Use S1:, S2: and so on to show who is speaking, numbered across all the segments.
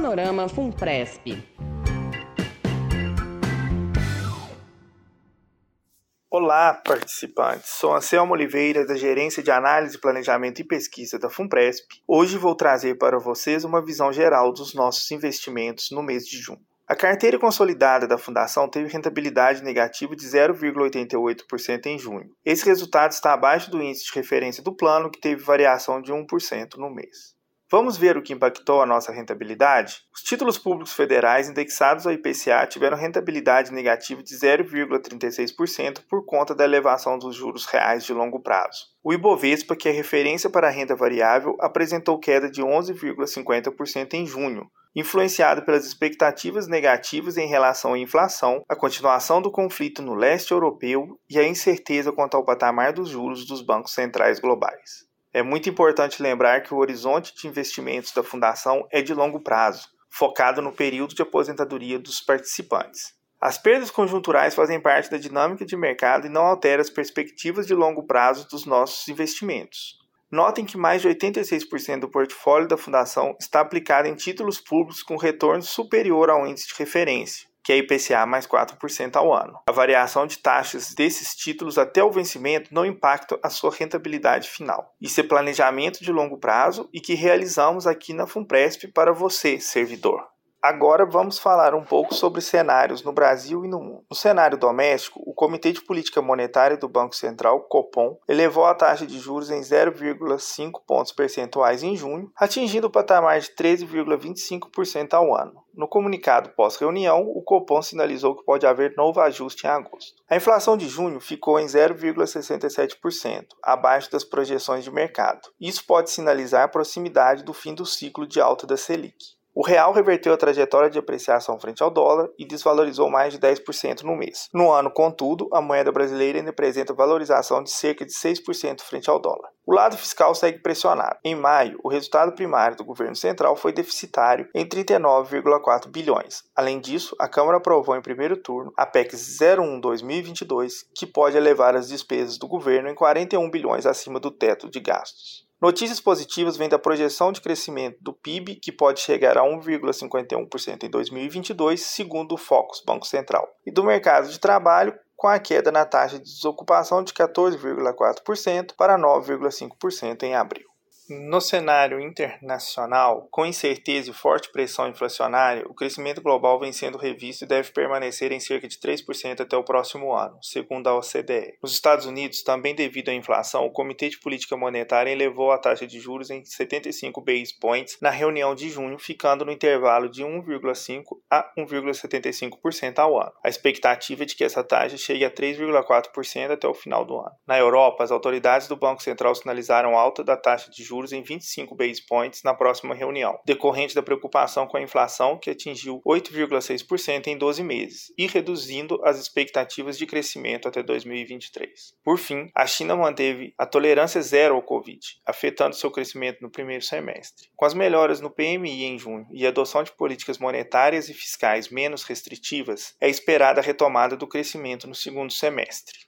S1: Panorama Funpresp.
S2: Olá, participantes. Sou Anselmo Oliveira, da Gerência de Análise, Planejamento e Pesquisa da Funpresp. Hoje vou trazer para vocês uma visão geral dos nossos investimentos no mês de junho. A carteira consolidada da Fundação teve rentabilidade negativa de 0,88% em junho. Esse resultado está abaixo do índice de referência do plano, que teve variação de 1% no mês. Vamos ver o que impactou a nossa rentabilidade? Os títulos públicos federais indexados ao IPCA tiveram rentabilidade negativa de 0,36% por conta da elevação dos juros reais de longo prazo. O Ibovespa, que é referência para a renda variável, apresentou queda de 11,50% em junho, influenciado pelas expectativas negativas em relação à inflação, a continuação do conflito no leste europeu e a incerteza quanto ao patamar dos juros dos bancos centrais globais. É muito importante lembrar que o horizonte de investimentos da Fundação é de longo prazo, focado no período de aposentadoria dos participantes. As perdas conjunturais fazem parte da dinâmica de mercado e não alteram as perspectivas de longo prazo dos nossos investimentos. Notem que mais de 86% do portfólio da Fundação está aplicado em títulos públicos com retorno superior ao índice de referência que é IPCA mais 4% ao ano. A variação de taxas desses títulos até o vencimento não impacta a sua rentabilidade final. Isso é planejamento de longo prazo e que realizamos aqui na Funpresp para você, servidor. Agora vamos falar um pouco sobre cenários no Brasil e no mundo. No cenário doméstico, o Comitê de Política Monetária do Banco Central, Copom, elevou a taxa de juros em 0,5 pontos percentuais em junho, atingindo o patamar de 13,25% ao ano. No comunicado pós-reunião, o Copom sinalizou que pode haver novo ajuste em agosto. A inflação de junho ficou em 0,67%, abaixo das projeções de mercado. Isso pode sinalizar a proximidade do fim do ciclo de alta da Selic. O real reverteu a trajetória de apreciação frente ao dólar e desvalorizou mais de 10% no mês. No ano, contudo, a moeda brasileira ainda apresenta valorização de cerca de 6% frente ao dólar. O lado fiscal segue pressionado. Em maio, o resultado primário do governo central foi deficitário em 39,4 bilhões. Além disso, a Câmara aprovou em primeiro turno a PEC 01/2022, que pode elevar as despesas do governo em 41 bilhões acima do teto de gastos. Notícias positivas vêm da projeção de crescimento do PIB, que pode chegar a 1,51% em 2022, segundo o Focus Banco Central, e do mercado de trabalho, com a queda na taxa de desocupação de 14,4% para 9,5% em abril. No cenário internacional, com incerteza e forte pressão inflacionária, o crescimento global vem sendo revisto e deve permanecer em cerca de 3% até o próximo ano, segundo a OCDE. Nos Estados Unidos, também devido à inflação, o Comitê de Política Monetária elevou a taxa de juros em 75 base points na reunião de junho, ficando no intervalo de 1,5 a 1,75% ao ano. A expectativa é de que essa taxa chegue a 3,4% até o final do ano. Na Europa, as autoridades do Banco Central sinalizaram alta da taxa de juros juros em 25 base points na próxima reunião, decorrente da preocupação com a inflação que atingiu 8,6% em 12 meses e reduzindo as expectativas de crescimento até 2023. Por fim, a China manteve a tolerância zero ao Covid, afetando seu crescimento no primeiro semestre. Com as melhoras no PMI em junho e a adoção de políticas monetárias e fiscais menos restritivas, é esperada a retomada do crescimento no segundo semestre.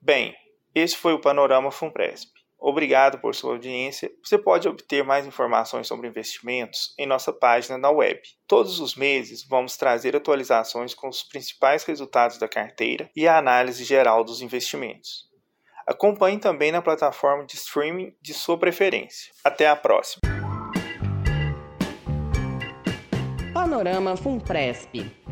S2: Bem, esse foi o Panorama Funpresp. Obrigado por sua audiência. Você pode obter mais informações sobre investimentos em nossa página na web. Todos os meses vamos trazer atualizações com os principais resultados da carteira e a análise geral dos investimentos. Acompanhe também na plataforma de streaming de sua preferência. Até a próxima.
S1: Panorama Funpresp.